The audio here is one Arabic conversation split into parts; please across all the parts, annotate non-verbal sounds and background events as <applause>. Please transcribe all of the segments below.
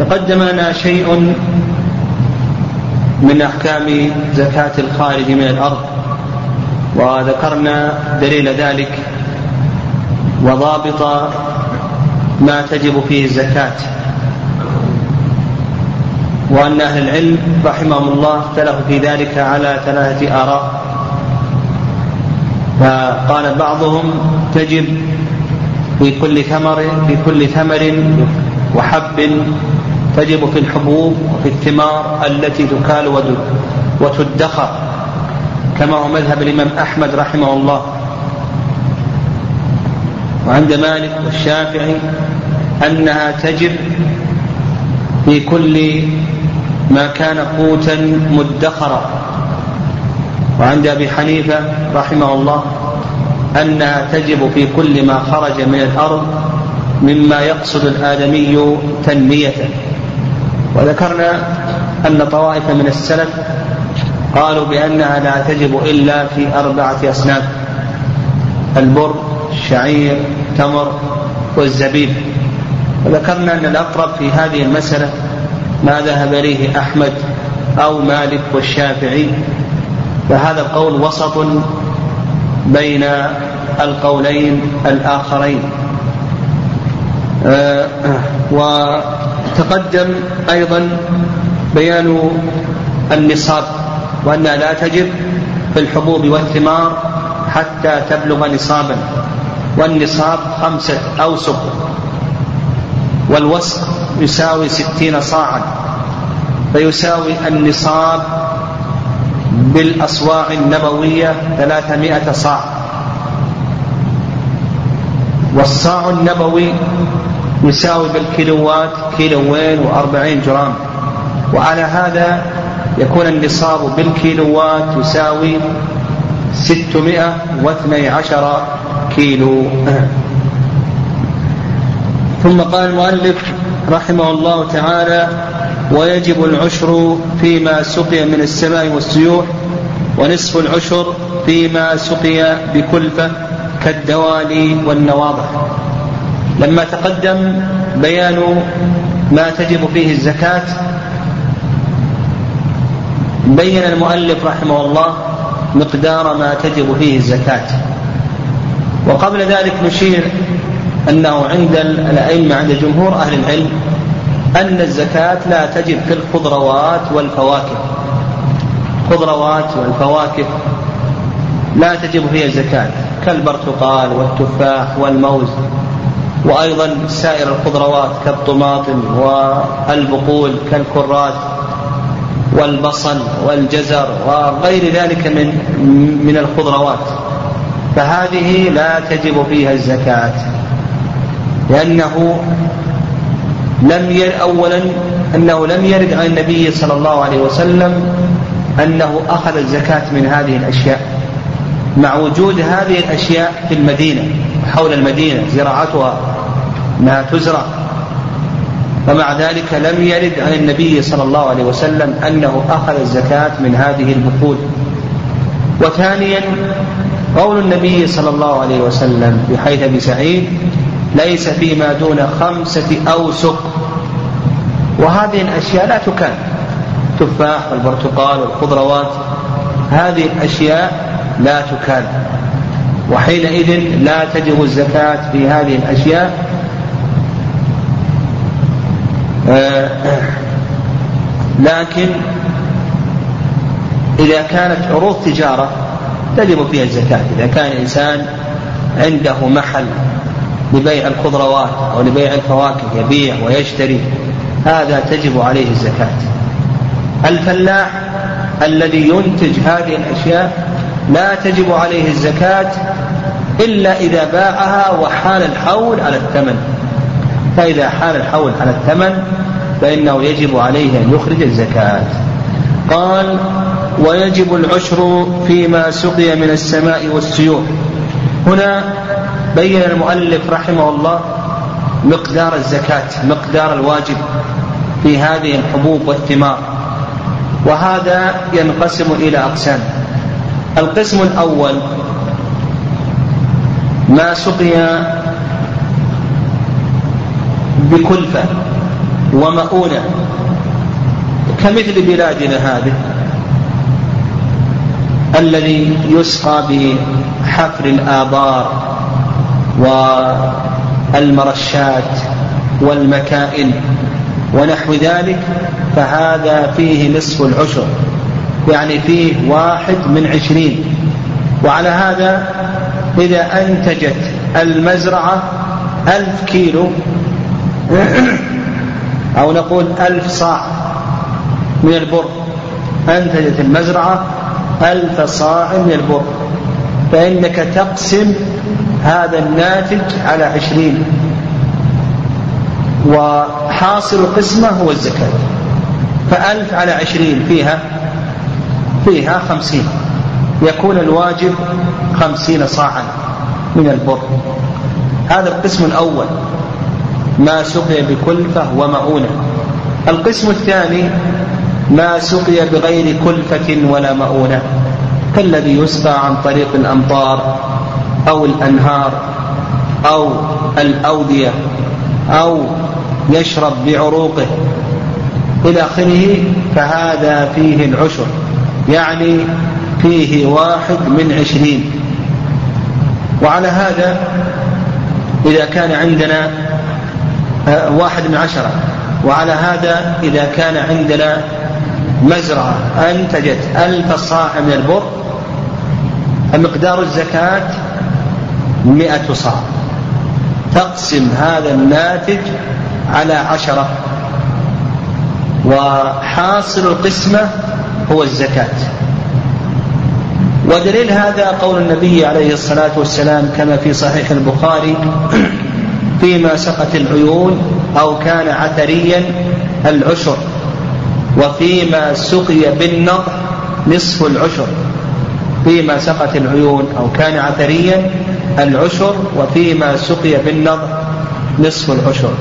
تقدم لنا شيء من أحكام زكاة الخارج من الأرض وذكرنا دليل ذلك وضابط ما تجب فيه الزكاة. وأن أهل العلم رحمهم الله اختلفوا في ذلك على ثلاثة آراء. فقال بعضهم تجب في كل ثمر في كل ثمر وحب تجب في الحبوب وفي الثمار التي تكال وتدخر كما هو مذهب الإمام أحمد رحمه الله. وعند مالك والشافعي أنها تجب في كل ما كان قوتا مدخرا. وعند أبي حنيفة رحمه الله أنها تجب في كل ما خرج من الأرض مما يقصد الآدمي تنميته. وذكرنا أن طوائف من السلف قالوا بأنها لا تجب إلا في أربعة أصناف البر الشعير التمر والزبيب. وذكرنا أن الأقرب في هذه المسألة ما ذهب إليه أحمد أو مالك والشافعي. فهذا القول وسط بين القولين الآخرين. وتقدم أيضا بيان النصاب وأنها لا تجب في الحبوب والثمار حتى تبلغ نصابا والنصاب خمسة أوسق والوسق يساوي ستين صاعا فيساوي النصاب بالأصواع النبوية ثلاثمائة صاع والصاع النبوي يساوي بالكيلوات كيلوين وأربعين جرام. وعلى هذا يكون النصاب بالكيلوات يساوي ستمائة واثني عشر كيلو. ثم قال المؤلف رحمه الله تعالى ويجب العشر فيما سقي من السماء والسيوح ونصف العشر فيما سقي بكلفة كالدوالي والنواضح. لما تقدم بيان ما تجب فيه الزكاة بين المؤلف رحمه الله مقدار ما تجب فيه الزكاة. وقبل ذلك نشير أنه عند الأئمة عند جمهور أهل العلم أن الزكاة لا تجب في الخضروات والفواكه. الخضروات والفواكه لا تجب فيها الزكاة كالبرتقال والتفاح والموز. وأيضا سائر الخضروات كالطماطم والبقول كالكرات والبصل والجزر وغير ذلك من من الخضروات. فهذه لا تجب فيها الزكاة لأنه لم ير أولا أنه لم يرد عن النبي صلى الله عليه وسلم أنه أخذ الزكاة من هذه الأشياء مع وجود هذه الأشياء في المدينة حول المدينة زراعتها أنها تزرع. ومع ذلك لم يرد عن النبي صلى الله عليه وسلم أنه أخذ الزكاة من هذه البخول وثانيا قول النبي صلى الله عليه وسلم في حيث أبي سعيد ليس فيما دون خمسة أوسق. وهذه الأشياء لا تكان التفاح والبرتقال والخضروات هذه الأشياء لا تكان وحينئذ لا تجب الزكاة في هذه الأشياء آه، لكن إذا كانت عروض تجارة تجب فيها الزكاة. إذا كان الإنسان عنده محل لبيع الخضروات أو لبيع الفواكه يبيع ويشتري هذا تجب عليه الزكاة. الفلاح الذي ينتج هذه الأشياء لا تجب عليه الزكاة إلا إذا باعها وحال الحول على الثمن. فإذا حال الحول على الثمن فإنه يجب عليه أن يخرج الزكاة. قال ويجب العشر فيما سقي من السماء والسيوح هنا بين المؤلف رحمه الله مقدار الزكاة مقدار الواجب في هذه الحبوب والثمار. وهذا ينقسم إلى أقسام. القسم الأول ما سقي بكلفة ومؤونة كمثل بلادنا هذه الذي يسقى بحفر الآبار والمرشات والمكائن ونحو ذلك فهذا فيه نصف العشر يعني فيه واحد من عشرين. وعلى هذا إذا أنتجت المزرعة ألف كيلو أو نقول ألف صاع من البر. أنتجت المزرعة ألف صاع من البر. فإنك تقسم هذا الناتج على عشرين. وحاصل القسمة هو الزكاة. فألف على عشرين فيها فيها خمسين. يكون الواجب خمسين صاعا من البر. هذا القسم الأول. ما سقي بكلفة ومؤونة. القسم الثاني ما سقي بغير كلفة ولا مؤونة. كالذي يسقى عن طريق الأمطار أو الأنهار أو الأودية أو يشرب بعروقه. إلى آخره فهذا فيه العشر. يعني فيه واحد من عشرين. وعلى هذا إذا كان عندنا واحد من عشرة. وعلى هذا إذا كان عندنا مزرعة أنتجت ألف صاع من البر مقدار الزكاة مئة صاع. تقسم هذا الناتج على عشرة. وحاصل القسمة هو الزكاة. ودليل هذا قول النبي عليه الصلاة والسلام كما في صحيح البخاري فيما سقت العيون أو كان عثريا العشر وفيما سقي بالنضح نصف العشر. فيما سقت العيون أو كان عثريا العشر وفيما سقي بالنضح نصف العشر.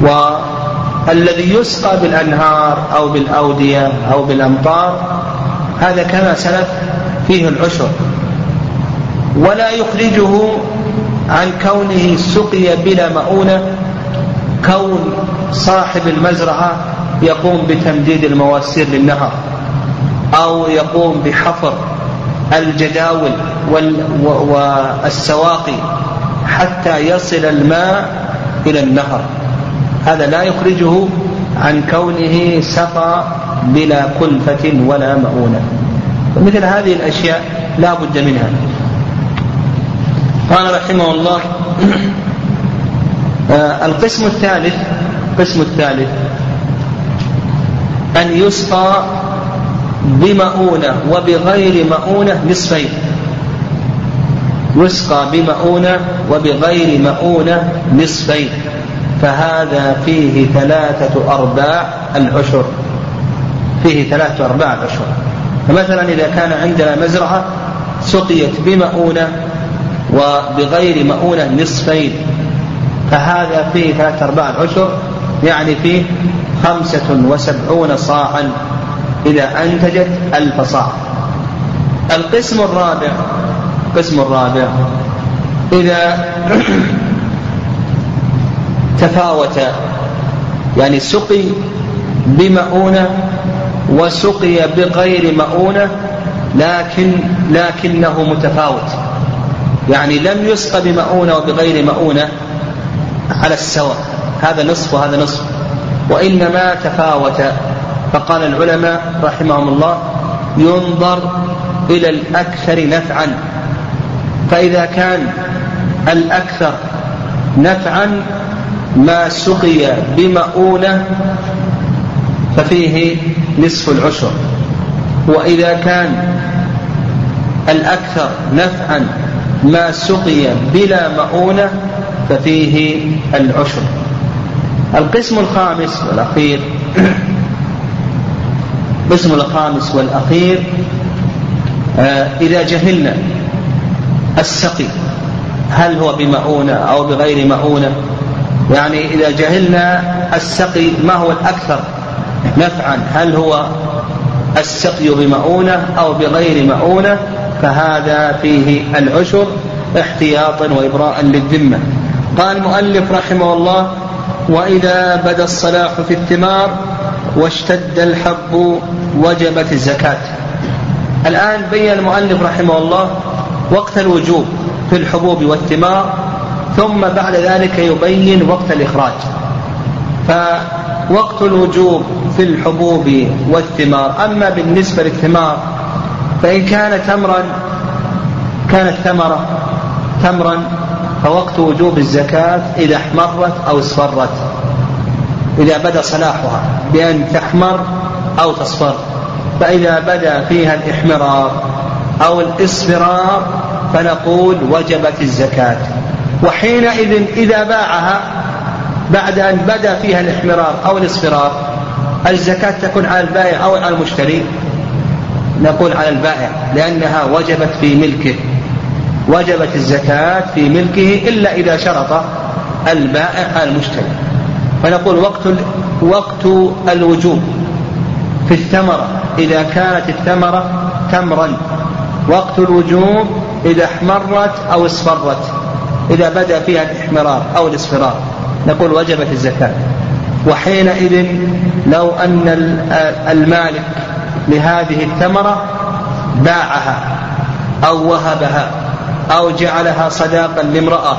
والذي يسقى بالأنهار أو بالأودية أو بالأمطار هذا كما سلف فيه العشر. ولا يخرجه عن كونه سقي بلا مؤونة كون صاحب المزرعة يقوم بتمديد المواسير للنهر أو يقوم بحفر الجداول والسواقي حتى يصل الماء إلى النهر. هذا لا يخرجه عن كونه سقى بلا كلفة ولا مؤونة. ومثل هذه الأشياء لا بد منها. قال رحمه الله <clears throat> آه، القسم الثالث القسم الثالث. أن يسقى بمؤونة وبغير مؤونة نصفين. يسقى بمؤونة وبغير مؤونة نصفين. فهذا فيه ثلاثة أرباع العشر. فيه ثلاثة أرباع العشر. فمثلا إذا كان عندنا مزرعة سقيت بمؤونة وبغير مؤونة نصفين. فهذا فيه ثلاثة أرباع العشر يعني فيه خمسة وسبعون صاعا إذا أنتجت ألف صاع. القسم الرابع القسم الرابع إذا <clears throat> تفاوت يعني سقي بمؤونة وسقي بغير مؤونة لكن لكنه متفاوت. يعني لم يسق بمؤونة وبغير مؤونة على السواء. هذا نصف وهذا نصف. وإنما تفاوت. فقال العلماء رحمهم الله ينظر إلى الأكثر نفعا. فإذا كان الأكثر نفعا ما سقي بمؤونة ففيه نصف العشر. وإذا كان الأكثر نفعا ما سقي بلا مؤونة ففيه العشر. القسم الخامس والأخير. القسم الخامس والأخير آه، إذا جهلنا السقي هل هو بمؤونة أو بغير مؤونة؟ يعني إذا جهلنا السقي ما هو الأكثر نفعا؟ هل هو السقي بمؤونة أو بغير مؤونة؟ فهذا فيه العشر احتياطا وإبراء للذمة. قال المؤلف رحمه الله وإذا بدا الصلاح في الثمار واشتد الحب وجبت الزكاة. الآن بين المؤلف رحمه الله وقت الوجوب في الحبوب والثمار ثم بعد ذلك يبين وقت الإخراج. فوقت الوجوب في الحبوب والثمار. أما بالنسبة للثمار فإن كان تمرا كانت ثمرة تمرا فوقت وجوب الزكاة إذا احمرت أو اصفرت إذا بدا صلاحها بأن تحمر أو تصفر. فإذا بدا فيها الإحمرار أو الإصفرار فنقول وجبت الزكاة. وحينئذ إذا باعها بعد أن بدا فيها الإحمرار أو الإصفرار الزكاة تكون على البائع أو على المشتري. نقول على البائع لأنها وجبت في ملكه. وجبت الزكاة في ملكه إلا إذا شرط البائع المشتري. فنقول وقت وقت الوجوب في الثمرة. إذا كانت الثمرة تمرا. وقت الوجوب إذا احمرت أو اصفرت. إذا بدأ فيها الإحمرار أو الإصفرار. نقول وجبت الزكاة. وحينئذ لو أن المالك لهذه الثمرة باعها أو وهبها أو جعلها صداقا لامرأة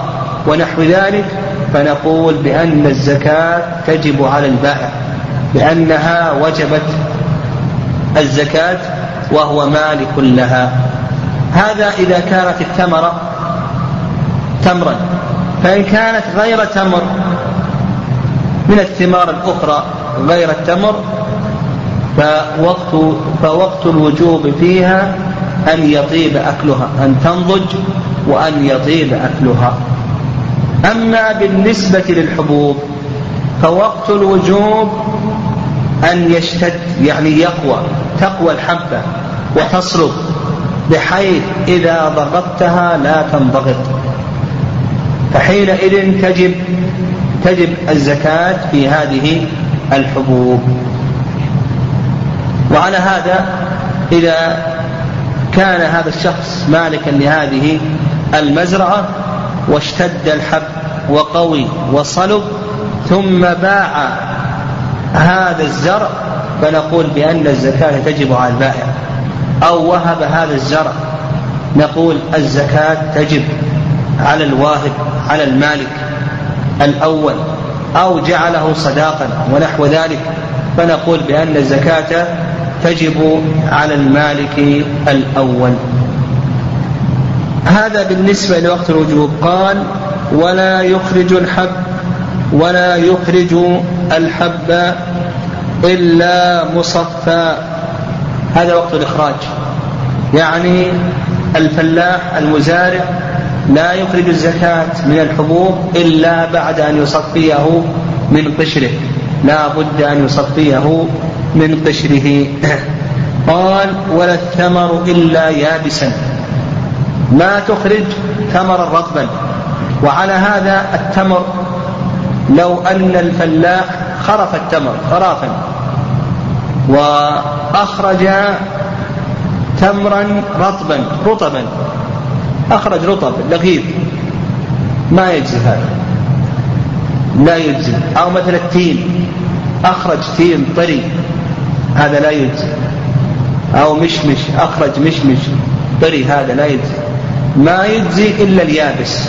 ونحو ذلك فنقول بأن الزكاة تجب على البائع لأنها وجبت الزكاة وهو مالك لها. هذا إذا كانت الثمرة تمرا فإن كانت غير تمر من الثمار الأخرى غير التمر فوقت فوقت الوجوب فيها أن يطيب أكلها أن تنضج وأن يطيب أكلها. أما بالنسبة للحبوب فوقت الوجوب أن يشتد يعني يقوى تقوى الحبة وتصلب بحيث إذا ضغطتها لا تنضغط. فحينئذ تجب تجب الزكاة في هذه الحبوب. وعلى هذا إذا كان هذا الشخص مالكا لهذه المزرعة واشتد الحب وقوي وصلب ثم باع هذا الزرع فنقول بأن الزكاة تجب على البائع. أو وهب هذا الزرع نقول الزكاة تجب على الواهب على المالك الأول أو جعله صداقا ونحو ذلك. فنقول بأن الزكاة تجب على المالك الأول. هذا بالنسبة لوقت الوجوب. قال ولا يخرج الحب ولا يخرج الحب إلا مصفى. هذا وقت الإخراج. يعني الفلاح المزارع لا يخرج الزكاة من الحبوب إلا بعد أن يصفيه من قشره. لا بد أن يصفيه من قشره. قال ولا الثمر إلا يابسا. ما تخرج ثمرا رطبا. وعلى هذا التمر لو أن الفلاح خرف التمر خرافا. وأخرج تمرا رطبا رطبا. أخرج رطب لغيب ما يجزي هذا. لا يجزي. أو مثل التين. أخرج تين طري. هذا لا يجزي. أو مشمش أخرج مشمش. طري هذا لا يجزي. ما يجزي إلا اليابس.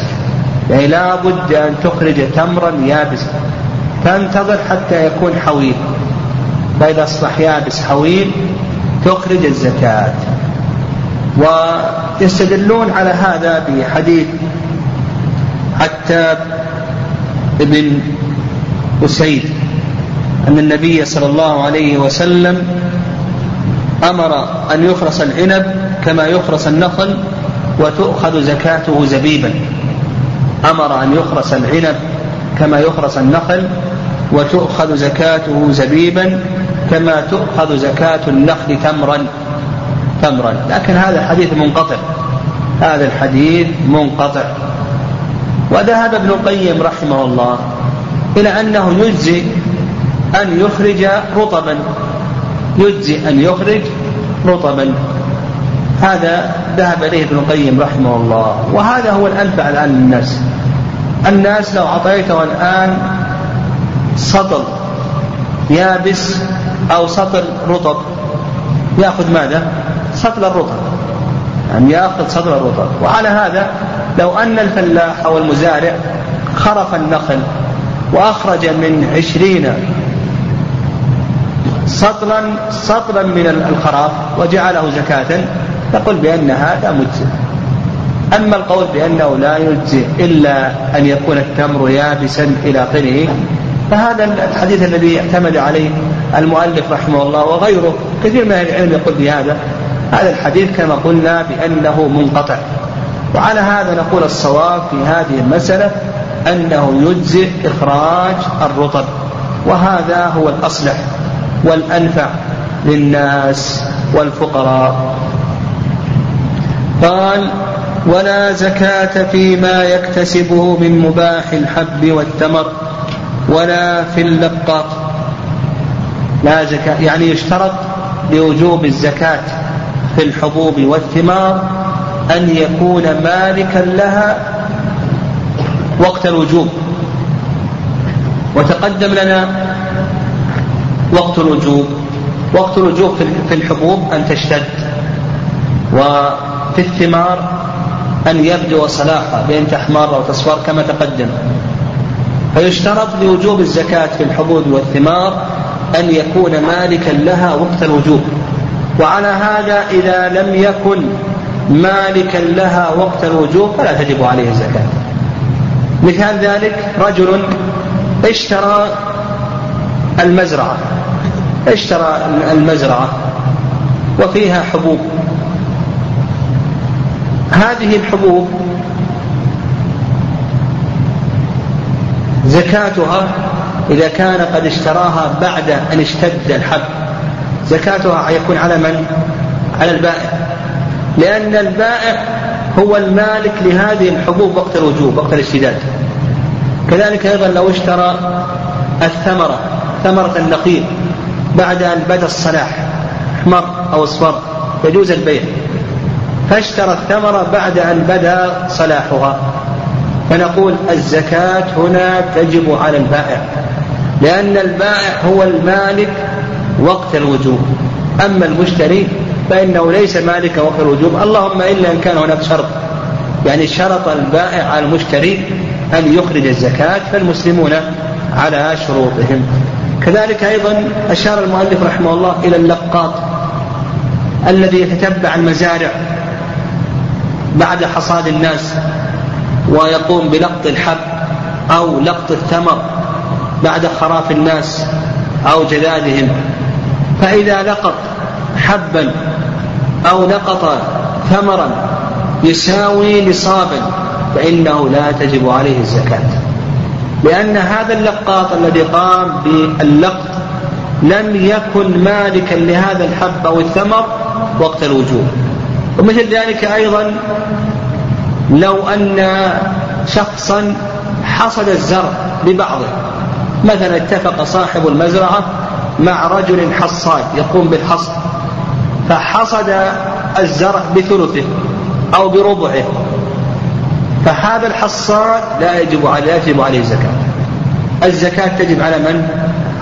يعني لا بد أن تخرج تمرا يابسا تنتظر حتى يكون حويل. فإذا أصبح يابس حويل تخرج الزكاة. ويستدلون على هذا بحديث عتاب بن أسيد. أن النبي صلى الله عليه وسلم أمر أن يخرس العنب كما يخرس النخل وتؤخذ زكاته زبيبا. أمر أن يخرس العنب كما يخرس النخل وتؤخذ زكاته زبيبا كما تؤخذ زكاة النخل تمرا. تمرا. لكن هذا الحديث منقطع. هذا الحديث منقطع. وذهب ابن القيم رحمه الله إلى أنه يجزي أن يخرج رطبا. يجزي أن يخرج رطبا. هذا ذهب إليه ابن القيم رحمه الله. وهذا هو الأنفع الآن للناس. الناس لو أعطيته الآن سطل يابس أو سطل رطب يأخذ ماذا؟ سطل الرطب. يعني يأخذ سطل الرطب. وعلى هذا لو أن الفلاح أو المزارع خرف النخل وأخرج من عشرين سطلا سطلا من الخراف وجعله زكاة نقول بأن هذا مجزئ. أما القول بأنه لا يجزئ إلا أن يكون التمر يابسا إلى آخره فهذا الحديث الذي اعتمد عليه المؤلف رحمه الله وغيره كثير من أهل العلم يقول بهذا. هذا الحديث كما قلنا بأنه منقطع. وعلى هذا نقول الصواب في هذه المسألة أنه يجزئ إخراج الرطب وهذا هو الأصلح. والأنفع للناس والفقراء. قال ولا زكاة فيما يكتسبه من مباح الحب والتمر ولا في اللقاط. لا زكاة يعني يشترط لوجوب الزكاة في الحبوب والثمار أن يكون مالكا لها وقت الوجوب. وتقدم لنا وقت الوجوب وقت الوجوب في الحبوب أن تشتد وفي الثمار أن يبدو صلاحها بأن تحمر أو تصفر كما تقدم. فيشترط لوجوب الزكاة في الحبوب والثمار أن يكون مالكا لها وقت الوجوب. وعلى هذا إذا لم يكن مالكا لها وقت الوجوب فلا تجب عليه الزكاة. مثال ذلك رجل اشترى المزرعة. اشترى المزرعة وفيها حبوب. هذه الحبوب زكاتها إذا كان قد اشتراها بعد أن اشتد الحب. زكاتها يكون على من؟ على البائع. لأن البائع هو المالك لهذه الحبوب وقت الوجوب وقت الاشتداد. كذلك أيضا لو اشترى الثمرة ثمرة النخيل بعد أن بدا الصلاح احمر أو اصفر يجوز البيع. فاشترى الثمرة بعد أن بدا صلاحها. فنقول الزكاة هنا تجب على البائع لأن البائع هو المالك وقت الوجوب. أما المشتري فإنه ليس مالك وقت الوجوب. اللهم إلا إن كان هناك شرط يعني شرط البائع على المشتري أن يخرج الزكاة فالمسلمون على شروطهم. كذلك أيضا أشار المؤلف رحمه الله إلى اللقاط الذي يتتبع المزارع بعد حصاد الناس ويقوم بلقط الحب أو لقط الثمر بعد خراف الناس أو جذاذهم. فإذا لقط حبا أو لقط ثمرا يساوي نصابا فإنه لا تجب عليه الزكاة. لأن هذا اللقاط الذي قام باللقط لم يكن مالكا لهذا الحب أو الثمر وقت الوجوب ومثل ذلك أيضا لو أن شخصا حصد الزرع ببعضه. مثلا اتفق صاحب المزرعة مع رجل حصاد يقوم بالحصد فحصد الزرع بثلثه أو بربعه. فهذا الحصاد لا يجب عليه لا يجب عليه الزكاة الزكاة تجب على من؟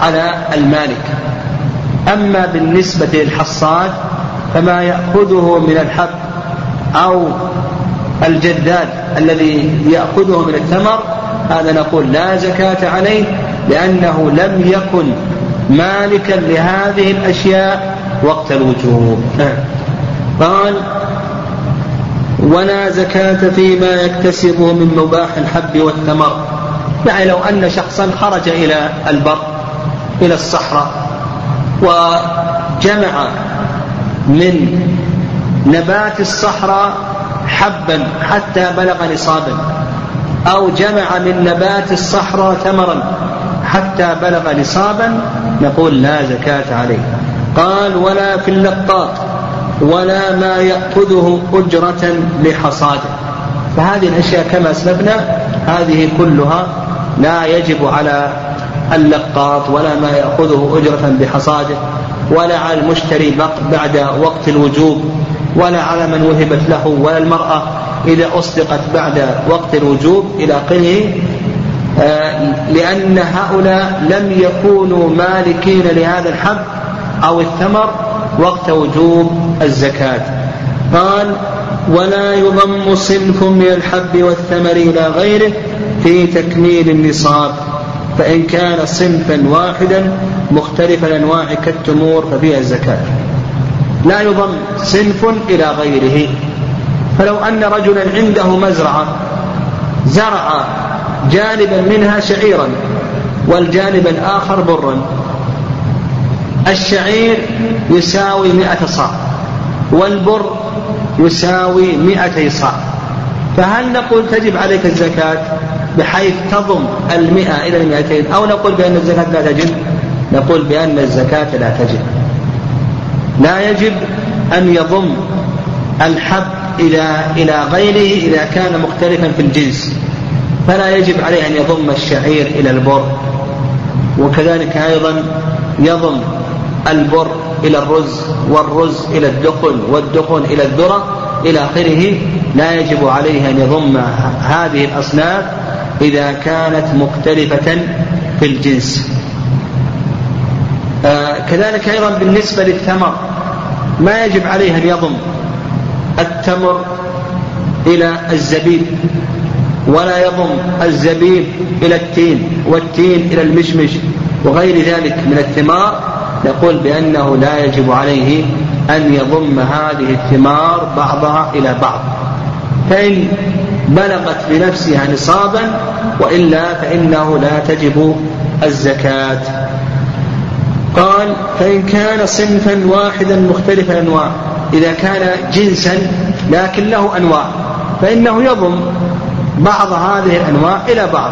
على المالك أما بالنسبة للحصاد فما يأخذه من الحب أو الجداد الذي يأخذه من الثمر هذا نقول لا زكاة عليه لأنه لم يكن مالكا لهذه الأشياء وقت الوجوب نعم. قال ولا زكاة فيما يكتسبه من مباح الحب والثمر. يعني لو أن شخصا خرج إلى البر إلى الصحراء وجمع من نبات الصحراء حبا حتى بلغ نصابا أو جمع من نبات الصحراء ثمرا حتى بلغ نصابا نقول لا زكاة عليه. قال ولا في اللقاط ولا ما يأخذه أجرة لحصاده فهذه الأشياء كما أسلفنا هذه كلها لا يجب على اللقاط ولا ما يأخذه أجرة بحصاده ولا على المشتري بعد وقت الوجوب ولا على من وهبت له ولا المرأة إذا أصدقت بعد وقت الوجوب إلى آخره. آه، لأن هؤلاء لم يكونوا مالكين لهذا الحب أو الثمر وقت وجوب الزكاة. قال ولا يضم صنف من الحب والثمر إلى غيره في تكميل النصاب فإن كان صنفا واحدا مختلف الأنواع كالتمور ففيها الزكاة. لا يضم صنف إلى غيره. فلو أن رجلا عنده مزرعة زرع جانبا منها شعيرا والجانب الآخر برا الشعير يساوي مئة صاع. والبر يساوي مئتي صاع. فهل نقول تجب عليك الزكاة بحيث تضم المئة إلى المئتين؟ أو نقول بأن الزكاة لا تجب؟ نقول بأن الزكاة لا تجب. لا يجب أن يضم الحب إلى إلى غيره إذا كان مختلفا في الجنس. فلا يجب عليه أن يضم الشعير إلى البر. وكذلك أيضا يضم البر إلى الرز والرز إلى الدخن والدخن إلى الذرة إلى آخره لا يجب عليه أن يضم هذه الأصناف إذا كانت مختلفة في الجنس. آه كذلك أيضا بالنسبة للثمر ما يجب عليه أن يضم التمر إلى الزبيب ولا يضم الزبيب إلى التين والتين إلى المشمش وغير ذلك من الثمار نقول بأنه لا يجب عليه أن يضم هذه الثمار بعضها إلى بعض. فإن بلغت بنفسها نصابا وإلا فإنه لا تجب الزكاة. قال فإن كان صنفا واحدا مختلف الأنواع إذا كان جنسا لكن له أنواع فإنه يضم بعض هذه الأنواع إلى بعض.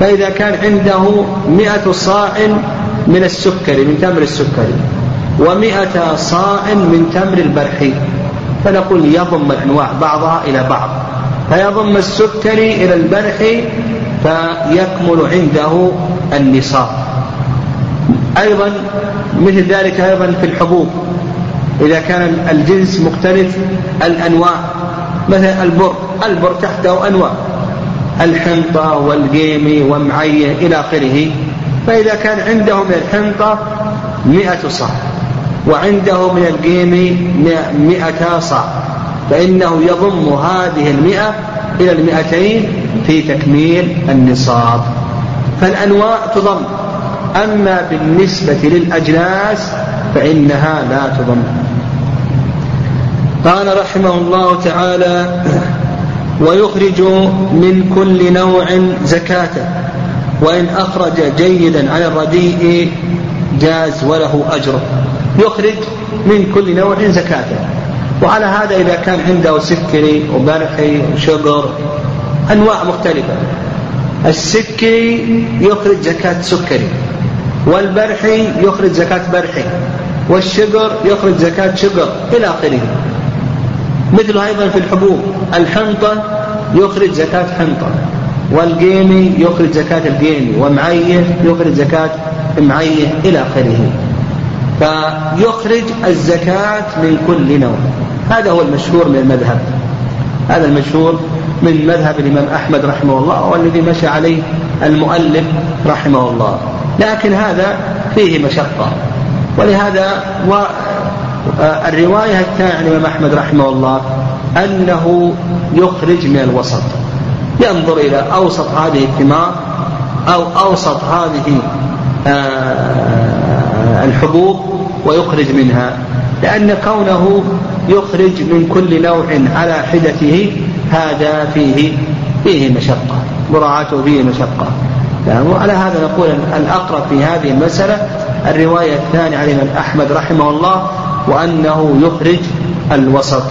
فإذا كان عنده مئة صاع من السكري من تمر السكري. ومئة صاع من تمر البرحي فنقول يضم الأنواع بعضها إلى بعض. فيضم السكري إلى البرحي فيكمل عنده النصاب. أيضا مثل ذلك أيضا في الحبوب. إذا كان الجنس مختلف الأنواع مثل البر. البر تحته أنواع. الحنطة والقيمي ومعية إلى آخره. فإذا كان عنده من الحنطة مئة صاع وعنده من القيمي مئة صاع فإنه يضم هذه المئة إلى المئتين في تكميل النصاب. فالأنواع تضم أما بالنسبة للأجناس فإنها لا تضم. قال رحمه الله تعالى ويخرج من كل نوع زكاة. وإن أخرج جيدا على الرديء جاز وله أجره يخرج من كل نوع زكاة. وعلى هذا إذا كان عنده سكري وبرحي وشقر أنواع مختلفة. السكري يخرج زكاة سكري والبرحي يخرج زكاة برحي والشجر يخرج زكاة شجر إلى آخره. مثل أيضا في الحبوب الحنطة يخرج زكاة حنطة. والقيمي يخرج زكاة القيمي ومعيه يخرج زكاة معيه إلى آخره. فيخرج الزكاة من كل نوع. هذا هو المشهور من المذهب. هذا المشهور من مذهب الإمام أحمد رحمه الله والذي مشى عليه المؤلف رحمه الله. لكن هذا فيه مشقة. ولهذا الرواية الثانية عن الإمام أحمد رحمه الله أنه يخرج من الوسط. ينظر إلى أوسط هذه الثمار أو أوسط هذه آه، الحبوب ويخرج منها لأن كونه يخرج من كل نوع على حدته هذا فيه فيه مشقة مراعاته فيه مشقة. يعني وعلى هذا نقول الأقرب في هذه المسألة الرواية الثانية عن أحمد رحمه الله وأنه يخرج الوسط.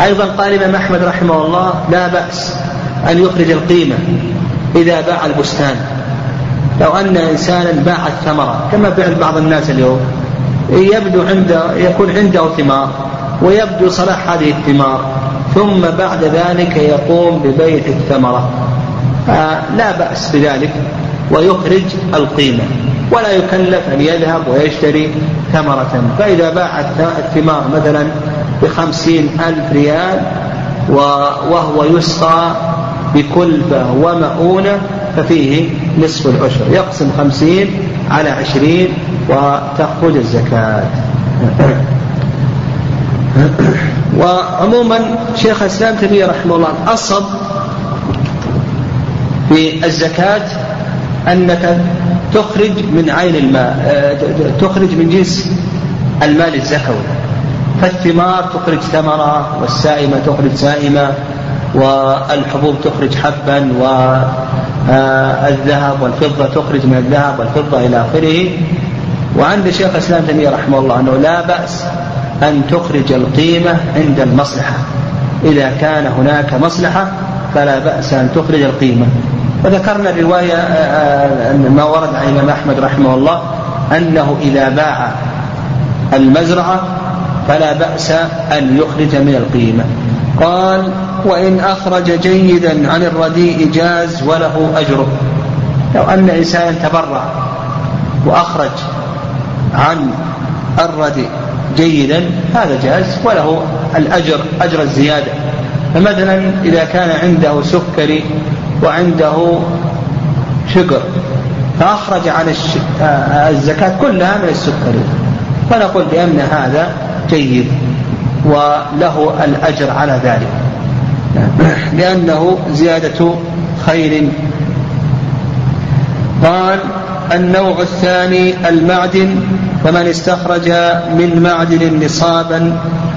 أيضا قال الإمام أحمد رحمه الله لا بأس أن يخرج القيمة إذا باع البستان. لو أن إنسانا باع الثمرة كما فعل بعض الناس اليوم يبدو عنده يكون عنده ثمار ويبدو صلاح هذه الثمار ثم بعد ذلك يقوم ببيع الثمرة. آه لا بأس بذلك ويخرج القيمة. ولا يكلف أن يذهب ويشتري ثمرة. فإذا باع الثمار مثلا بخمسين ألف ريال وهو يسقى بكلفة ومؤونة ففيه نصف العشر. يقسم خمسين على عشرين وتخرج الزكاة. وعموما شيخ الإسلام تيمية رحمه الله أصل في الزكاة أنك تخرج من عين الماء تخرج من جنس المال الزكوي فالثمار تخرج ثمرة والسائمة تخرج سائمة والحبوب تخرج حبا والذهب والفضة تخرج من الذهب والفضة إلى آخره. وعند شيخ الإسلام تيمية رحمه الله أنه لا بأس أن تخرج القيمة عند المصلحة. إذا كان هناك مصلحة فلا بأس أن تخرج القيمة. وذكرنا الرواية ما ورد عن الإمام أحمد رحمه الله أنه إذا باع المزرعة فلا بأس أن يخرج من القيمة. قال وإن أخرج جيدا عن الرديء جاز وله أجره. لو أن إنسانا تبرع وأخرج عن الرديء جيدا هذا جاز وله الأجر أجر الزيادة. فمثلا إذا كان عنده سكري وعنده شقر فأخرج عن الزكاة كلها من السكري فنقول بأن هذا جيد وله الأجر على ذلك. لأنه زيادة خير. قال النوع الثاني المعدن فمن استخرج من معدن نصابا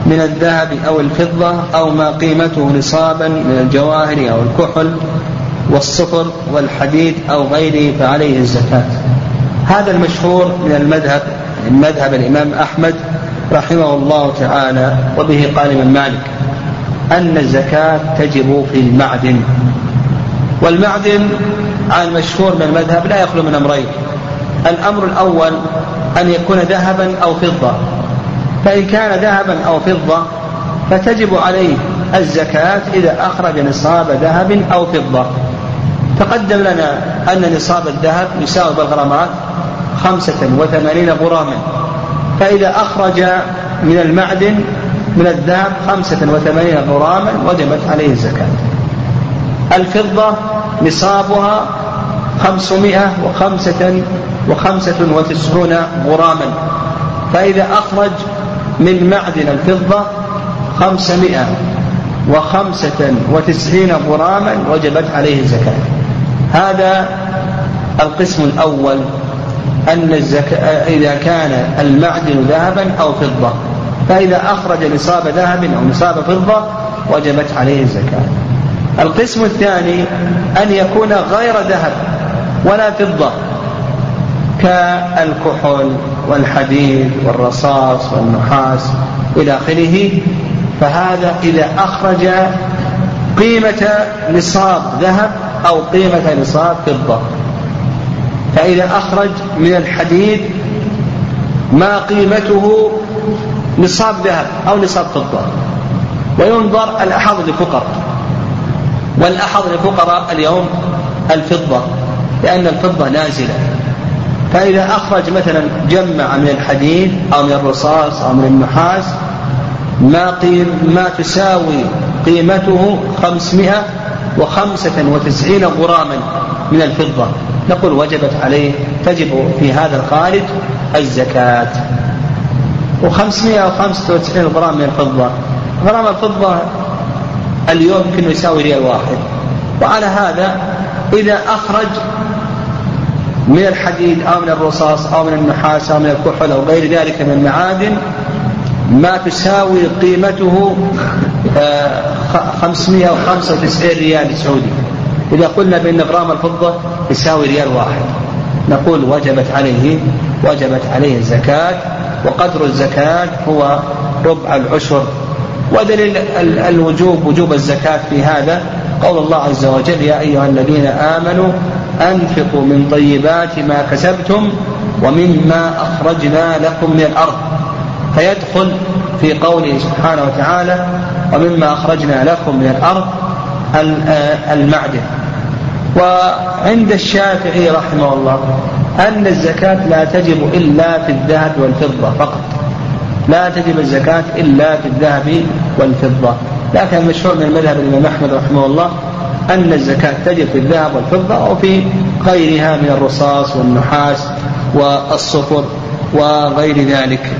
من الذهب أو الفضة أو ما قيمته نصابا من الجواهر أو الكحل والصفر والحديد أو غيره فعليه الزكاة. هذا المشهور من المذهب من مذهب الإمام أحمد رحمه الله تعالى وبه قال من مالك أن الزكاة تجب في المعدن. والمعدن على المشهور من المذهب لا يخلو من أمرين الأمر الأول أن يكون ذهبا أو فضة. فإن كان ذهبا أو فضة فتجب عليه الزكاة إذا أخرج نصاب ذهب أو فضة. تقدم لنا أن نصاب الذهب يساوي بالغرامات خمسة وثمانين غراما. فإذا أخرج من المعدن من الذهب خمسة وثمانين غراما وجبت عليه الزكاة. الفضة نصابها خمسمائة وخمسة وخمسة وتسعون غراما. فإذا أخرج من معدن الفضة خمسمائة وخمسة وتسعين غراما وجبت عليه الزكاة. هذا القسم الأول أن الزكاة إذا كان المعدن ذهبا أو فضة فإذا أخرج نصاب ذهب أو نصاب فضة وجبت عليه الزكاة. القسم الثاني أن يكون غير ذهب ولا فضة كالكحول والحديد والرصاص والنحاس إلى آخره. فهذا إذا أخرج قيمة نصاب ذهب أو قيمة نصاب فضة. فإذا أخرج من الحديد ما قيمته نصاب ذهب أو نصاب فضة. وينظر الأحظ للفقراء. والأحظ للفقراء اليوم الفضة لأن الفضة نازلة. فإذا أخرج مثلا جمع من الحديد أو من الرصاص أو من النحاس ما قيم ما تساوي قيمته خمسمائة وخمسة وتسعين غراما من الفضة. نقول وجبت عليه تجب في هذا الخارج الزكاة. وخمسمائة وخمسة وتسعين غرام من الفضة. غرام الفضة اليوم يمكن يساوي ريال واحد. وعلى هذا إذا أخرج من الحديد أو من الرصاص أو من النحاس أو من الكحل أو غير ذلك من المعادن ما تساوي قيمته 595 آه، ريال سعودي إذا قلنا بأن غرام الفضة يساوي ريال واحد. نقول وجبت عليه وجبت عليه الزكاة وقدر الزكاة هو ربع العشر. ودليل الوجوب وجوب الزكاة في هذا قول الله عز وجل يا أيها الذين آمنوا أنفقوا من طيبات ما كسبتم ومما أخرجنا لكم من الأرض. فيدخل في قوله سبحانه وتعالى ومما أخرجنا لكم من الأرض المعدن. وعند الشافعي رحمه الله أن الزكاة لا تجب إلا في الذهب والفضة فقط. لا تجب الزكاة إلا في الذهب والفضة. لكن المشهور من المذهب الإمام أحمد رحمه الله أن الزكاة تجب في الذهب والفضة أو في غيرها من الرصاص والنحاس والصفر وغير ذلك.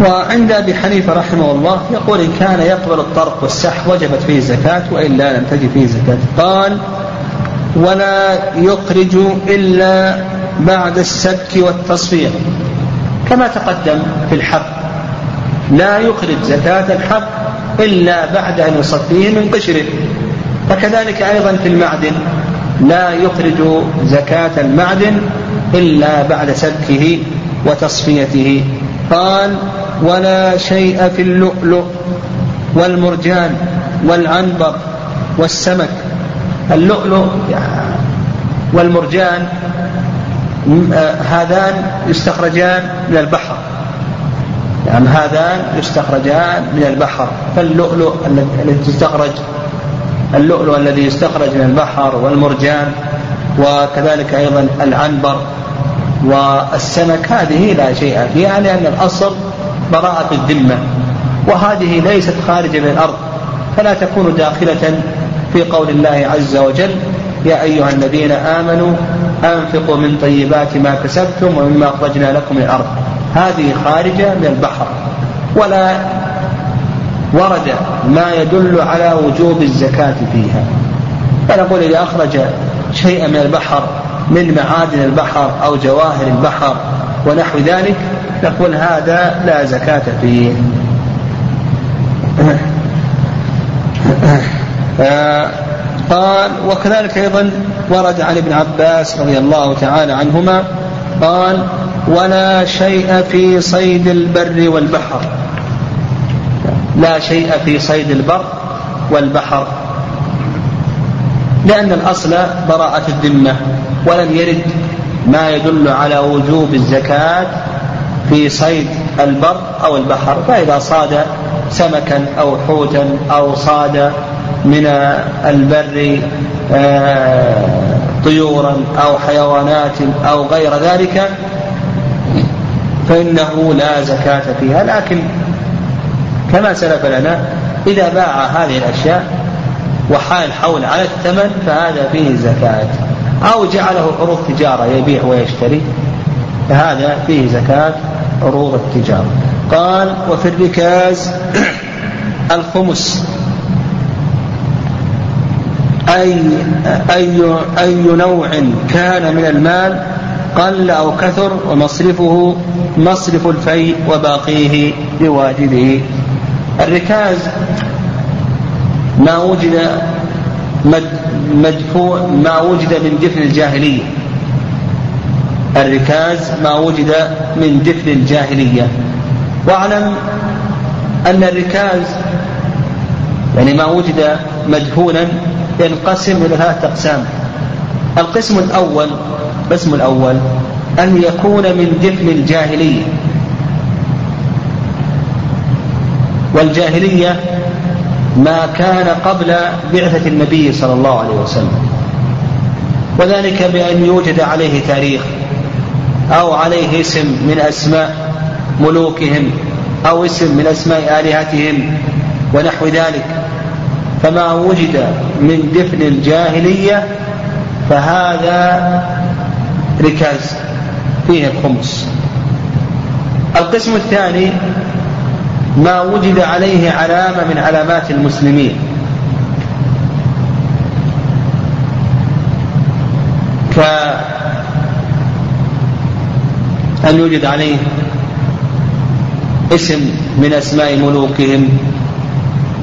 وعند أبي حنيفة رحمه الله يقول إن كان يقبل الطرق والسح وجبت فيه الزكاة وإلا لم تجب فيه زكاه قال ولا يخرج إلا بعد السبك والتصفية. كما تقدم في الحب لا يخرج زكاة الحب إلا بعد أن يصفيه من قشره. فكذلك أيضا في المعدن. لا يخرج زكاة المعدن إلا بعد سبكه وتصفيته. قال ولا شيء في اللؤلؤ والمرجان والعنبر والسمك. اللؤلؤ والمرجان هذان يستخرجان من البحر. يعني هذان يستخرجان من البحر. فاللؤلؤ الذي يستخرج اللؤلؤ الذي يستخرج من البحر والمرجان وكذلك أيضا العنبر. والسمك هذه لا شيء فيها لأن الأصل براءة الذمة وهذه ليست خارجة من الأرض فلا تكون داخلة في قول الله عز وجل يا أيها الذين آمنوا أنفقوا من طيبات ما كسبتم ومما أخرجنا لكم من الأرض. هذه خارجة من البحر ولا ورد ما يدل على وجوب الزكاة فيها. فنقول إذا أخرج شيئا من البحر من معادن البحر أو جواهر البحر ونحو ذلك نقول هذا لا زكاة فيه. قال وكذلك أيضا ورد عن ابن عباس رضي الله تعالى عنهما قال ولا شيء في صيد البر والبحر. لا شيء في صيد البر والبحر. لأن الأصل براءة الذمة. ولم يرد ما يدل على وجوب الزكاة في صيد البر أو البحر فإذا صاد سمكا أو حوتا أو صاد من البر آه، طيورا أو حيوانات أو غير ذلك فإنه لا زكاة فيها. لكن كما سلف لنا إذا باع هذه الأشياء وحال حول على الثمن فهذا فيه زكاة. أو جعله عروض تجارة يبيع ويشتري. فهذا فيه زكاة عروض التجارة. قال وفي الركاز الخمس. أي أي أي نوع كان من المال؟ قل أو كثر ومصرفه مصرف الفيء وباقيه لواجبه. الركاز ما وجد مدفوع ما وجد من دفن الجاهلية. الركاز ما وجد من دفن الجاهلية. واعلم أن الركاز يعني ما وجد مدفونا ينقسم إلى ثلاثة أقسام. القسم الأول القسم الأول أن يكون من دفن الجاهلية. والجاهلية ما كان قبل بعثة النبي صلى الله عليه وسلم. وذلك بأن يوجد عليه تاريخ أو عليه اسم من أسماء ملوكهم أو اسم من أسماء آلهتهم ونحو ذلك. فما وجد من دفن الجاهلية فهذا ركاز فيه الخمس. القسم الثاني ما وجد عليه علامة من علامات المسلمين. أن يوجد عليه اسم من أسماء ملوكهم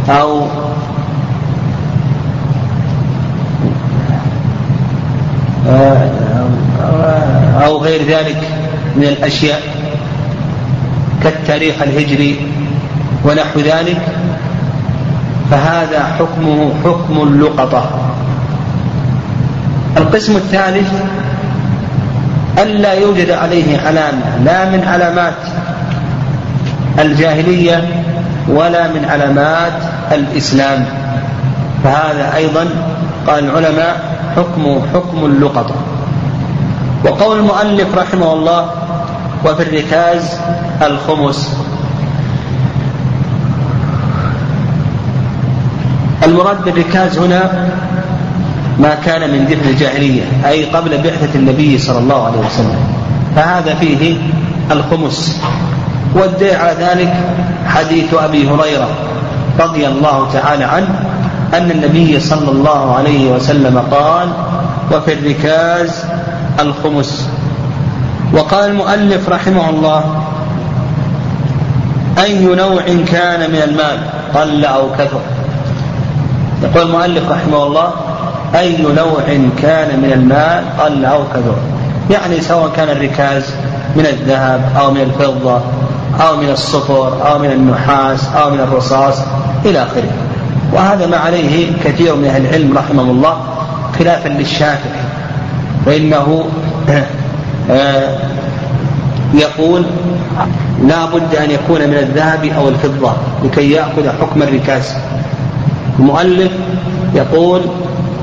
أو أو غير ذلك من الأشياء كالتاريخ الهجري ونحو ذلك فهذا حكمه حكم اللقطة. القسم الثالث ألا يوجد عليه علامة لا من علامات الجاهلية ولا من علامات الإسلام. فهذا أيضا قال العلماء حكم حكم اللقطة. وقول المؤلف رحمه الله وفي الركاز الخمس. المراد بالركاز هنا ما كان من دفن الجاهلية أي قبل بعثة النبي صلى الله عليه وسلم. فهذا فيه الخمس. والدليل على ذلك حديث أبي هريرة رضي الله تعالى عنه أن النبي صلى الله عليه وسلم قال وفي الركاز الخمس وقال المؤلف رحمه الله أي نوع كان من المال قل أو كثر يقول المؤلف رحمه الله أي نوع كان من المال قل أو كثر يعني سواء كان الركاز من الذهب أو من الفضة أو من الصفر أو من النحاس أو من الرصاص إلى آخره. وهذا ما عليه كثير من أهل العلم رحمه الله خلافا للشافعي. فإنه <clears throat> آه، يقول لا بد أن يكون من الذهب أو الفضة لكي يأخذ حكم الركاز. المؤلف يقول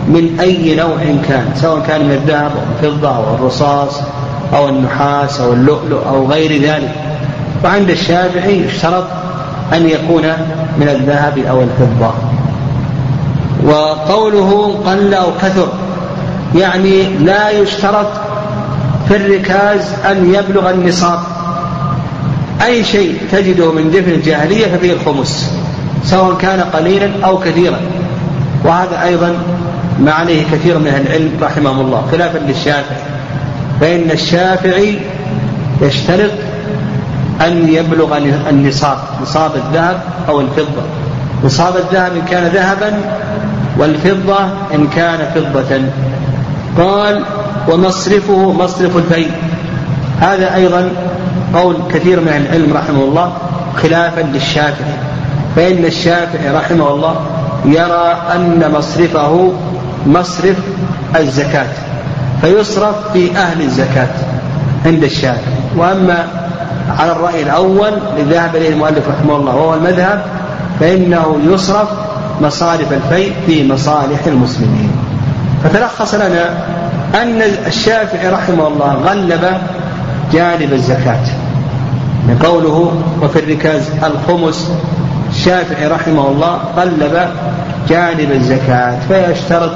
من أي نوع كان سواء كان من الذهب أو الفضة أو الرصاص أو النحاس أو اللؤلؤ أو غير ذلك. وعند الشافعي اشترط أن يكون من الذهب أو الفضة. وقوله قل أو كثر يعني لا يشترط في الركاز أن يبلغ النصاب. أي شيء تجده من دفن الجاهلية ففيه الخمس. سواء كان قليلا أو كثيرا. وهذا أيضا ما عليه كثير من أهل العلم رحمهم الله. خلافا للشافعي. فإن الشافعي يشترط أن يبلغ النصاب نصاب الذهب أو الفضة. نصاب الذهب إن كان ذهبا والفضة إن كان فضة. قال ومصرفه مصرف الفيء هذا أيضا قول كثير من العلم رحمه الله خلافا للشافعي. فإن الشافعي رحمه الله يرى أن مصرفه مصرف الزكاة فيصرف في أهل الزكاة عند الشافعي. وأما على الرأي الأول الذي إليه المؤلف رحمه الله وهو المذهب فإنه يصرف مصارف الفيء في مصالح المسلمين. فتلخص لنا أن الشافعي رحمه الله غلب جانب الزكاة قوله وفي الركاز الخمس الشافعي رحمه الله قلب جانب الزكاة فيشترط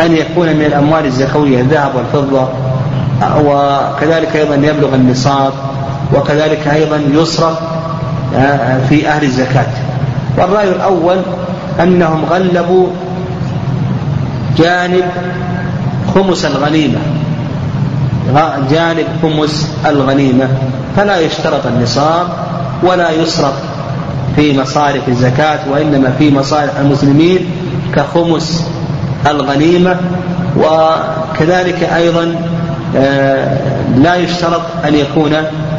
أن يكون من الأموال الزكوية الذهب والفضة وكذلك أيضا يبلغ النصاب وكذلك أيضا يصرف آه، في أهل الزكاة. والرأي الأول أنهم غلبوا جانب خمس الغنيمة. جانب خمس الغنيمة. فلا يشترط النصاب ولا يصرف في مصارف الزكاة وإنما في مصالح المسلمين كخمس الغنيمة. وكذلك أيضا آه، لا يشترط أن يكون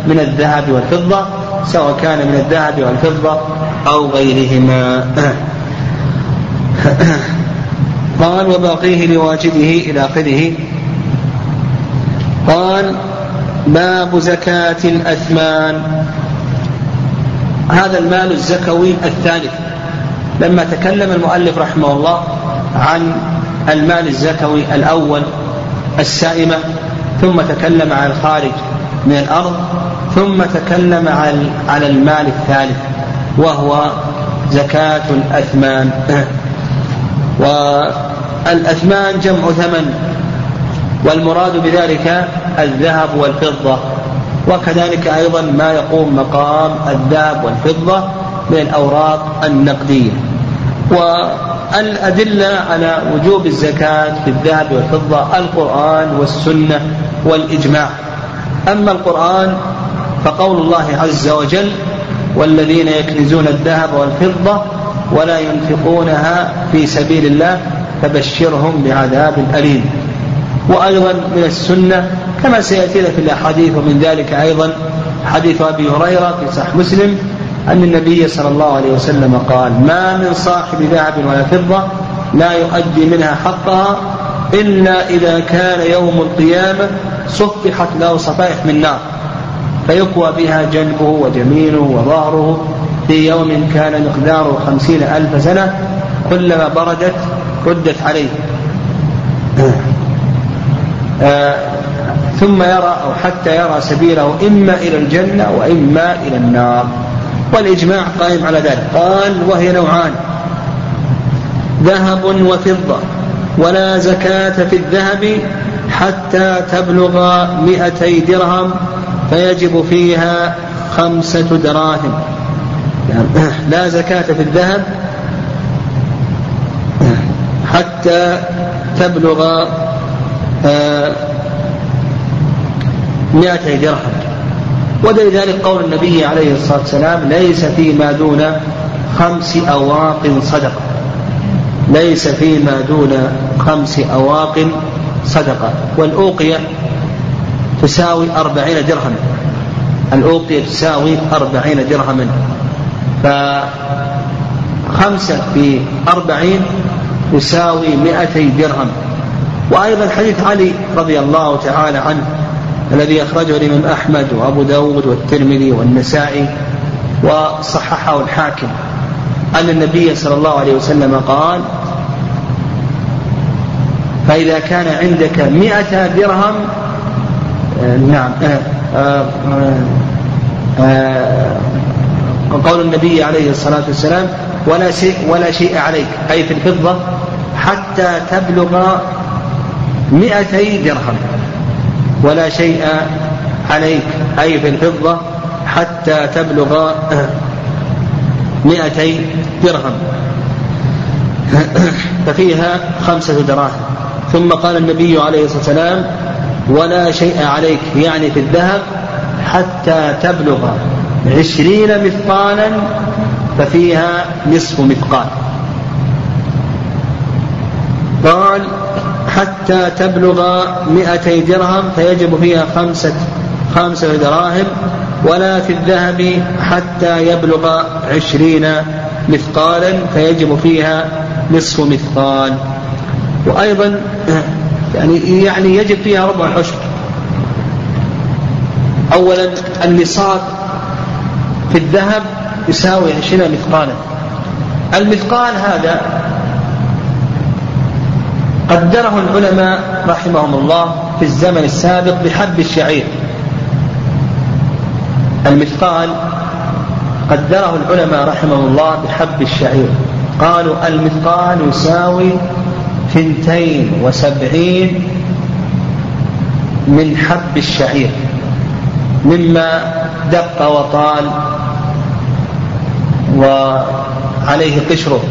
من الذهب والفضة سواء كان من الذهب والفضة أو غيرهما. <coughs> قال وباقيه لواجده إلى آخره قال باب زكاة الأثمان هذا المال الزكوي الثالث. لما تكلم المؤلف رحمه الله عن المال الزكوي الأول السائمة ثم تكلم عن الخارج من الأرض ثم تكلم عن المال الثالث وهو زكاة الأثمان. <clears throat> والأثمان جمع ثمن والمراد بذلك الذهب والفضة. وكذلك أيضا ما يقوم مقام الذهب والفضة من الأوراق النقدية. والأدلة على وجوب الزكاة في الذهب والفضة القرآن والسنة والإجماع. أما القرآن فقول الله عز وجل والذين يكنزون الذهب والفضة ولا ينفقونها في سبيل الله فبشرهم بعذاب أليم. وأيضا من السنة كما سيأتينا في الأحاديث ومن ذلك أيضا حديث أبي هريرة في صحيح مسلم أن النبي صلى الله عليه وسلم قال ما من صاحب ذهب ولا فضة لا يؤدي منها حقها إلا إذا كان يوم القيامة صفحت له صفائح من نار فيكوى بها جنبه وجميله وظهره في يوم كان مقداره خمسين ألف سنة كلما بردت ردت عليه ثم يرى أو حتى يرى سبيله إما إلى الجنة وإما إلى النار. والإجماع قائم على ذلك. قال وهي نوعان ذهب وفضة ولا زكاة في الذهب حتى تبلغ مئتي درهم فيجب فيها خمسة دراهم. <coughs> لا زكاة في الذهب حتى تبلغ آه، مئتي درهم. ودليل ذلك قول النبي عليه الصلاة والسلام ليس فيما دون خمس أواق صدقة. ليس فيما دون خمس أواق صدقة. والأوقية تساوي أربعين درهما. الأوقية تساوي أربعين درهما. فخمسة في أربعين يساوي مئتي درهم. وأيضا حديث علي رضي الله تعالى عنه الذي أخرجه الإمام أحمد وأبو داود والترمذي والنسائي وصححه الحاكم أن النبي صلى الله عليه وسلم قال فإذا كان عندك مئة درهم آه، نعم آه، آه، قول النبي عليه الصلاة والسلام ولا شيء ولا شيء عليك أي في الفضة حتى تبلغ مئتي درهم. ولا شيء عليك أي في الفضة حتى تبلغ مئتي درهم. ففيها خمسة دراهم. ثم قال النبي عليه الصلاة والسلام ولا شيء عليك يعني في الذهب حتى تبلغ عشرين مثقالا ففيها نصف مثقال. قال حتى تبلغ مئتي درهم فيجب فيها خمسة خمسة دراهم ولا في الذهب حتى يبلغ عشرين مثقالا فيجب فيها نصف مثقال. وأيضا يعني يعني يجب فيها ربع العشر أولا النصاب في الذهب يساوي عشرين مثقالا. المثقال هذا قدره العلماء رحمهم الله في الزمن السابق بحب الشعير. المثقال قدره العلماء رحمهم الله بحب الشعير. قالوا المثقال يساوي ثنتين وسبعين من حب الشعير مما دق وطال وعليه قشره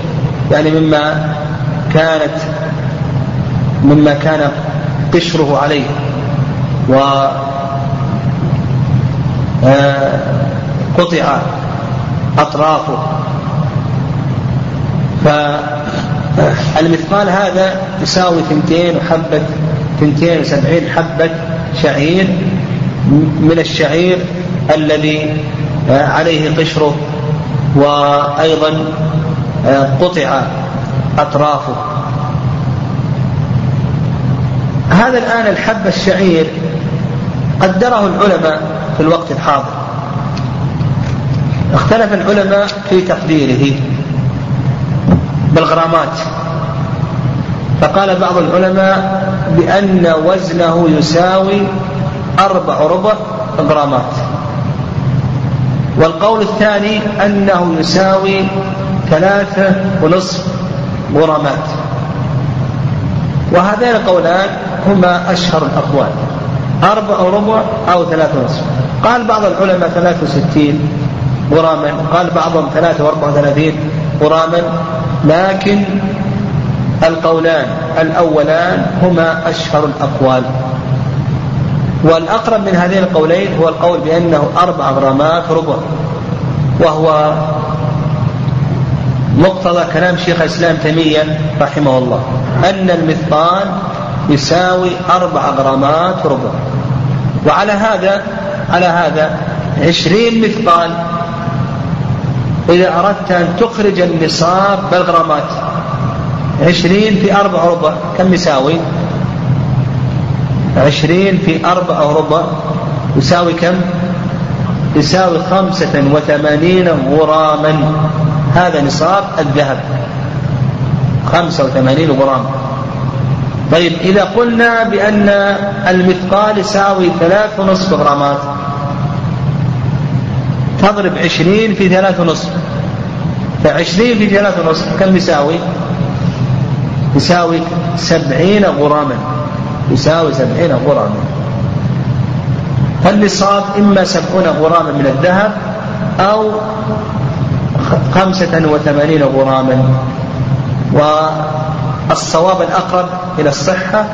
يعني مما كانت مما كان قشره عليه. و آه، قطع أطرافه. فالمثقال هذا يساوي ثنتين وحبة ثنتين وسبعين حبة شعير من الشعير الذي آه، عليه قشره. وأيضا آه، قطع أطرافه. هذا الآن الحب الشعير قدره العلماء في الوقت الحاضر. اختلف العلماء في تقديره بالغرامات. فقال بعض العلماء بأن وزنه يساوي أربع ربع غرامات. والقول الثاني أنه يساوي ثلاثة ونصف غرامات. وهذين القولان هما أشهر الأقوال. أربع وربع أو ثلاثة ونصف. قال بعض العلماء ثلاثة وستين غراما. قال بعضهم ثلاثة وأربعة وثلاثين غراما. لكن القولان الأولان هما أشهر الأقوال. والأقرب من هذين القولين هو القول بأنه أربع غرامات ربع وهو مقتضى كلام شيخ الإسلام تيمية رحمه الله. أن المثقال يساوي أربع غرامات ربع وعلى هذا على هذا عشرين مثقال. إذا أردت أن تخرج النصاب بالغرامات عشرين في أربع ربع كم يساوي؟ عشرين في أربع ربع يساوي كم؟ يساوي خمسة وثمانين غراما. هذا نصاب الذهب. خمسة وثمانين غرام. طيب إذا قلنا بأن المثقال يساوي ثلاث ونصف غرامات تضرب عشرين في ثلاث ونصف. فعشرين في ثلاث ونصف كم يساوي؟ يساوي سبعين غراما. يساوي سبعين غراما. فالنصاب إما سبعون غراما من الذهب أو خمسة وثمانين غراما. والصواب الأقرب إلى الصحة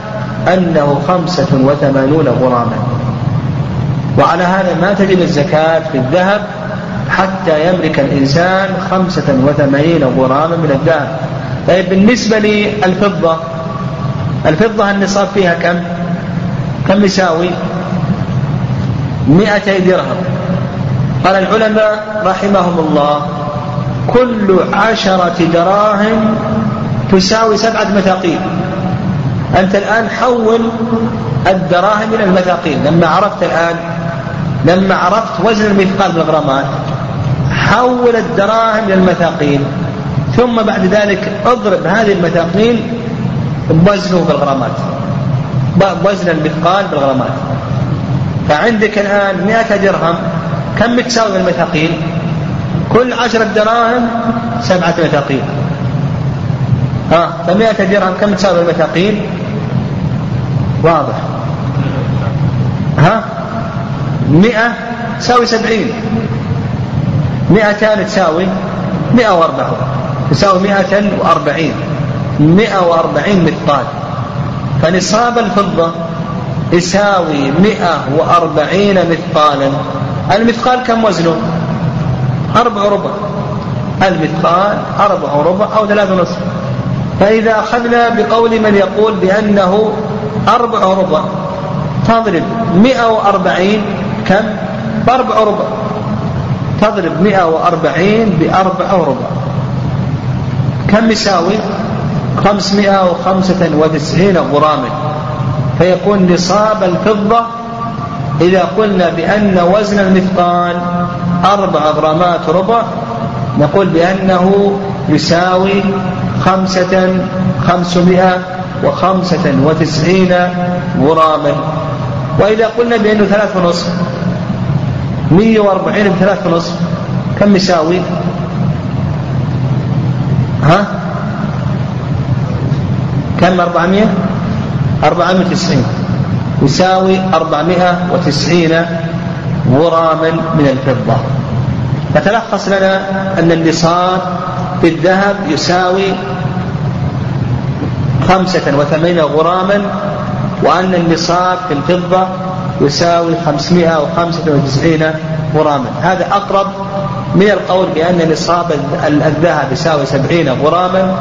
أنه خمسة وثمانون غراما. وعلى هذا ما تجب الزكاة في الذهب حتى يملك الإنسان خمسة وثمانين غراما من الذهب. طيب بالنسبة للفضة الفضة النصاب فيها كم؟ كم يساوي؟ مئتي درهم. قال العلماء رحمهم الله كل عشرة دراهم تساوي سبعة مثاقيل. أنت الآن حول الدراهم إلى المثاقيل. لما عرفت الآن لما عرفت وزن المثقال بالغرامات حول الدراهم إلى المثاقيل. ثم بعد ذلك اضرب هذه المثاقيل بوزنه بالغرامات. بوزن المثقال بالغرامات. فعندك الآن مئة درهم. كم تساوي المثاقيل؟ كل عشرة دراهم سبعة مثاقيل ها فمئة درهم كم تساوي المثاقيل واضح. ها مئة تساوي سبعين. مئتان تساوي مئة وأربعة. تساوي مئة وأربعين. مئة وأربعين مثقال فنصاب الفضة يساوي مئة وأربعين مثقالا المثقال كم وزنه؟ أربع ربع. المثقال أربع ربع أو ثلاث نصف فإذا أخذنا بقول من يقول بأنه أربع ربع. تضرب مئة وأربعين كم؟ بأربع ربع. تضرب مئة وأربعين بأربع ربع. كم يساوي؟ خمسمائة وخمسة وتسعين غراما. فيكون نصاب الفضة إذا قلنا بأن وزن المثقال أربع غرامات ربع نقول بأنه يساوي خمسة خمسمائة وخمسة وتسعين غراما. وإذا قلنا بأنه ثلاث ونصف مية وأربعين بثلاث ونصف كم يساوي؟ ها؟ كم أربعمائة أربعمائة وتسعين. يساوي أربعمائة وتسعين غراما من الفضة. فتلخص لنا أن النصاب في الذهب يساوي خمسة وثمانين غراما وأن النصاب في الفضة يساوي خمسمائة وخمسة وتسعين غراما. هذا أقرب من القول بأن نصاب الذهب يساوي سبعين غراما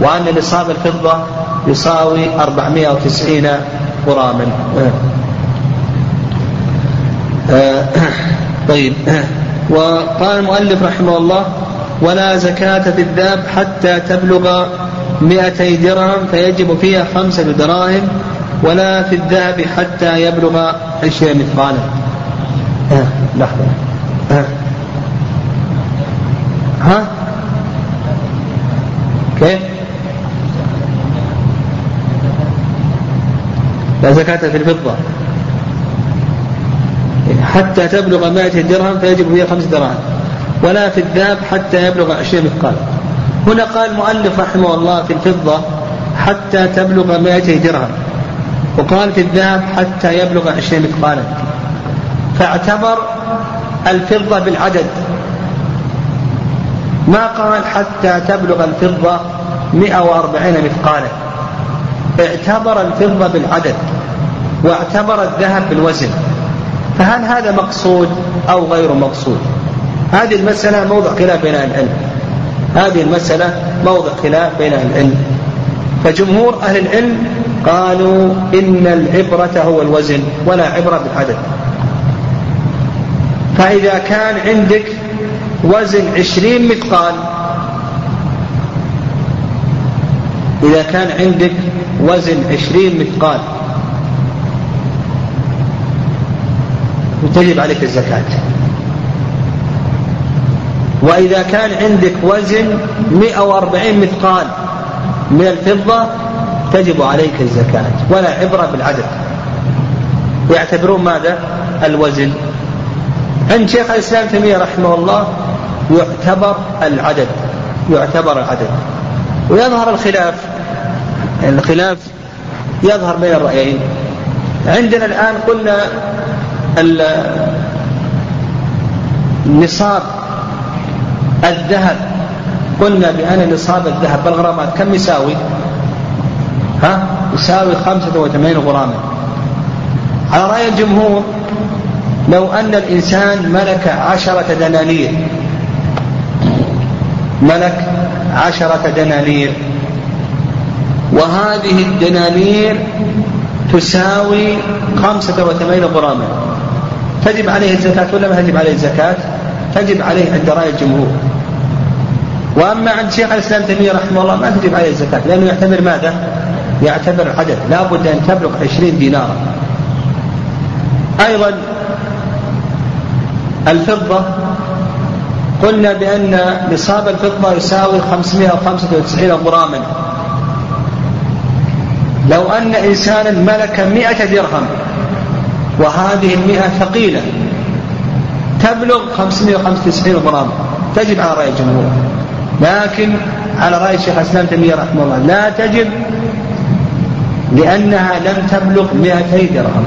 وأن نصاب الفضة يساوي أربعمائة وتسعين غراما. آه، طيب. وقال المؤلف رحمه الله ولا زكاة في الذهب حتى تبلغ مئتي درهم فيجب فيها خمسة دراهم ولا في الذهب حتى يبلغ عشرين مثقالا. آه، لحظة. آه. ها؟ كيف؟ لا زكاة في الفضة. حتى تبلغ مائة درهم فيجب فيها خمس دراهم. ولا في الذهب حتى يبلغ عشرين مثقال. هنا قال المؤلف رحمه الله في الفضة حتى تبلغ مائة درهم. وقال في الذهب حتى يبلغ عشرين مثقالا. فاعتبر الفضة بالعدد. ما قال حتى تبلغ الفضة 140 مثقالا. اعتبر الفضة بالعدد. واعتبر الذهب بالوزن. فهل هذا مقصود أو غير مقصود؟ هذه المسألة موضع خلاف بين أهل العلم. هذه المسألة موضع خلاف بين أهل العلم. فجمهور أهل العلم قالوا إن العبرة هو الوزن ولا عبرة بالعدد. فإذا كان عندك وزن عشرين مثقال إذا كان عندك وزن عشرين مثقال تجب عليك الزكاة. وإذا كان عندك وزن 140 مثقال من الفضة تجب عليك الزكاة ولا عبرة بالعدد. يعتبرون ماذا؟ الوزن. عند شيخ الإسلام تيمية رحمه الله يعتبر العدد يعتبر العدد. ويظهر الخلاف. الخلاف يظهر بين الرأيين. عندنا الآن قلنا نصاب الذهب قلنا بأن نصاب الذهب بالغرامات كم يساوي؟ ها؟ يساوي خمسة وثمانين غراما على رأي الجمهور لو أن الإنسان ملك عشرة دنانير ملك عشرة دنانير وهذه الدنانير تساوي خمسة وثمانين غراما تجب عليه الزكاة ولا ما تجب عليه الزكاة؟ تجب عليه عند رأي الجمهور وأما عند شيخ الإسلام تيمية رحمه الله ما تجب عليه الزكاة لأنه يعتبر ماذا؟ يعتبر العدد لا بد أن تبلغ عشرين دينارا أيضا الفضة قلنا بأن نصاب الفضة يساوي 595 غراما لو أن إنسانا ملك مئة درهم وهذه المئة ثقيلة. تبلغ 595 غرام. تجب على رأي الجمهور. لكن على رأي الشيخ الإسلام تيمية رحمه الله لا تجب لأنها لم تبلغ 200 درهم.